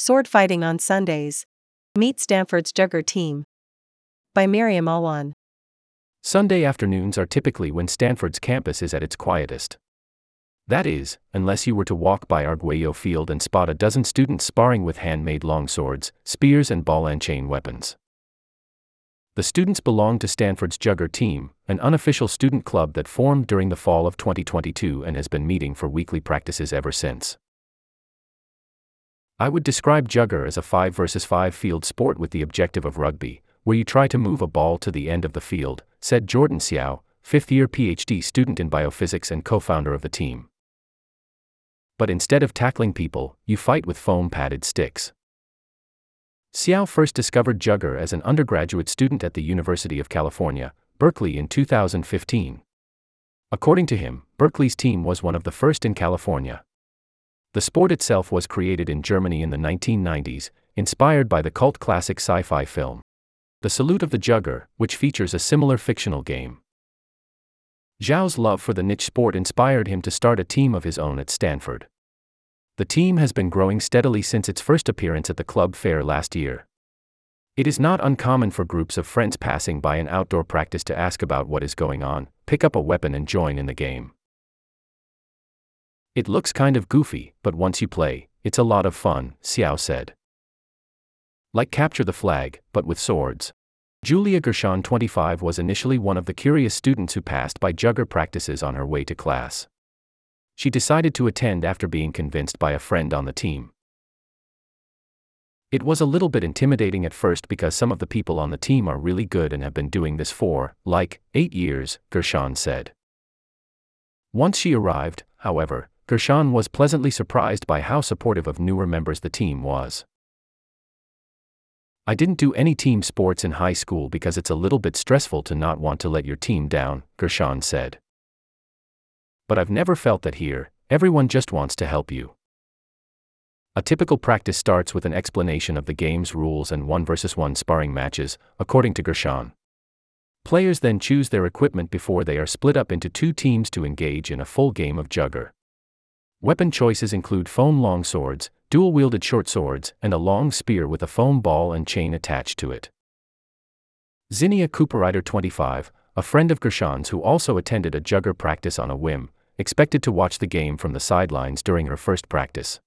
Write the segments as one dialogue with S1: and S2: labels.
S1: Sword fighting on Sundays. Meet Stanford's Jugger team. By Miriam Alwan.
S2: Sunday afternoons are typically when Stanford's campus is at its quietest. That is, unless you were to walk by Arguello Field and spot a dozen students sparring with handmade longswords, spears, and ball and chain weapons. The students belong to Stanford's Jugger team, an unofficial student club that formed during the fall of 2022 and has been meeting for weekly practices ever since. I would describe Jugger as a 5 versus 5 field sport with the objective of rugby, where you try to move a ball to the end of the field, said Jordan Xiao, fifth year PhD student in biophysics and co founder of the team. But instead of tackling people, you fight with foam padded sticks. Xiao first discovered Jugger as an undergraduate student at the University of California, Berkeley in 2015. According to him, Berkeley's team was one of the first in California. The sport itself was created in Germany in the 1990s, inspired by the cult classic sci fi film. The Salute of the Jugger, which features a similar fictional game. Xiao's love for the niche sport inspired him to start a team of his own at Stanford. The team has been growing steadily since its first appearance at the club fair last year. It is not uncommon for groups of friends passing by an outdoor practice to ask about what is going on, pick up a weapon, and join in the game. It looks kind of goofy, but once you play, it's a lot of fun, Xiao said. Like Capture the Flag, but with swords. Julia Gershon 25 was initially one of the curious students who passed by jugger practices on her way to class. She decided to attend after being convinced by a friend on the team. It was a little bit intimidating at first because some of the people on the team are really good and have been doing this for, like, eight years, Gershon said. Once she arrived, however, Gershon was pleasantly surprised by how supportive of newer members the team was. I didn't do any team sports in high school because it's a little bit stressful to not want to let your team down, Gershon said. But I've never felt that here, everyone just wants to help you. A typical practice starts with an explanation of the game's rules and one versus one sparring matches, according to Gershon. Players then choose their equipment before they are split up into two teams to engage in a full game of jugger. Weapon choices include foam long swords, dual wielded short swords, and a long spear with a foam ball and chain attached to it. Zinnia Cooperrider 25, a friend of Gershon's who also attended a jugger practice on a whim, expected to watch the game from the sidelines during her first practice.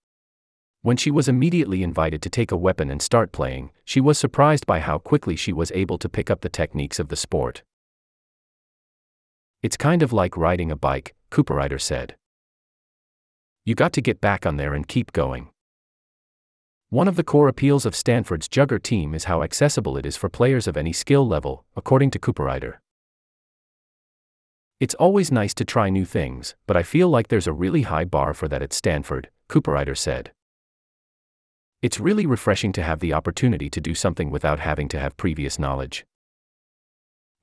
S2: When she was immediately invited to take a weapon and start playing, she was surprised by how quickly she was able to pick up the techniques of the sport. It's kind of like riding a bike, Cooperrider said. You got to get back on there and keep going. One of the core appeals of Stanford's Jugger team is how accessible it is for players of any skill level, according to Cooperrider. It's always nice to try new things, but I feel like there's a really high bar for that at Stanford, Cooperrider said. It's really refreshing to have the opportunity to do something without having to have previous knowledge.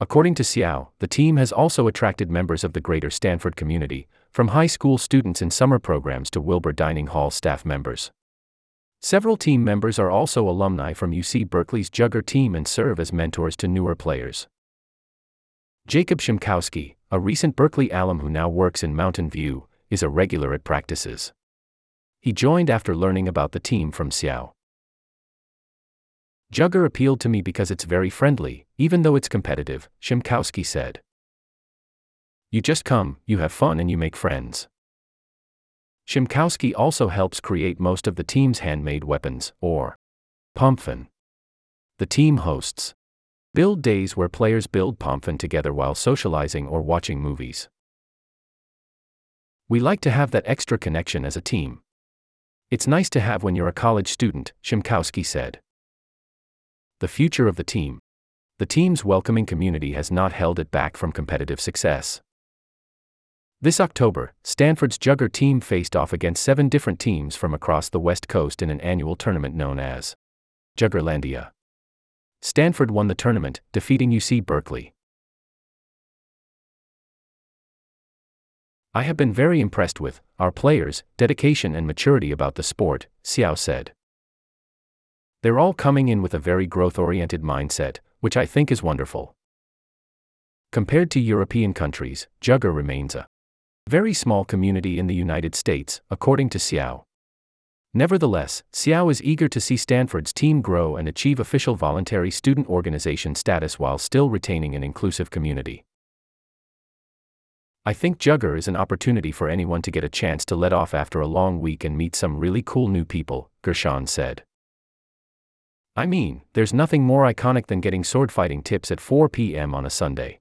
S2: According to Xiao, the team has also attracted members of the greater Stanford community, from high school students in summer programs to Wilbur Dining Hall staff members. Several team members are also alumni from UC Berkeley's Jugger team and serve as mentors to newer players. Jacob Szymkowski, a recent Berkeley alum who now works in Mountain View, is a regular at practices. He joined after learning about the team from Xiao. Jugger appealed to me because it's very friendly, even though it's competitive, Szymkowski said. You just come, you have fun, and you make friends. Szymkowski also helps create most of the team's handmade weapons, or Pompfen. The team hosts build days where players build Pompfen together while socializing or watching movies. We like to have that extra connection as a team. It's nice to have when you're a college student, Szymkowski said. The future of the team. The team's welcoming community has not held it back from competitive success. This October, Stanford's Jugger team faced off against seven different teams from across the West Coast in an annual tournament known as Juggerlandia. Stanford won the tournament, defeating UC Berkeley. I have been very impressed with our players' dedication and maturity about the sport, Xiao said. They're all coming in with a very growth oriented mindset, which I think is wonderful. Compared to European countries, Jugger remains a very small community in the United States, according to Xiao. Nevertheless, Xiao is eager to see Stanford's team grow and achieve official voluntary student organization status while still retaining an inclusive community. I think Jugger is an opportunity for anyone to get a chance to let off after a long week and meet some really cool new people, Gershon said. I mean, there's nothing more iconic than getting sword fighting tips at 4 p.m. on a Sunday.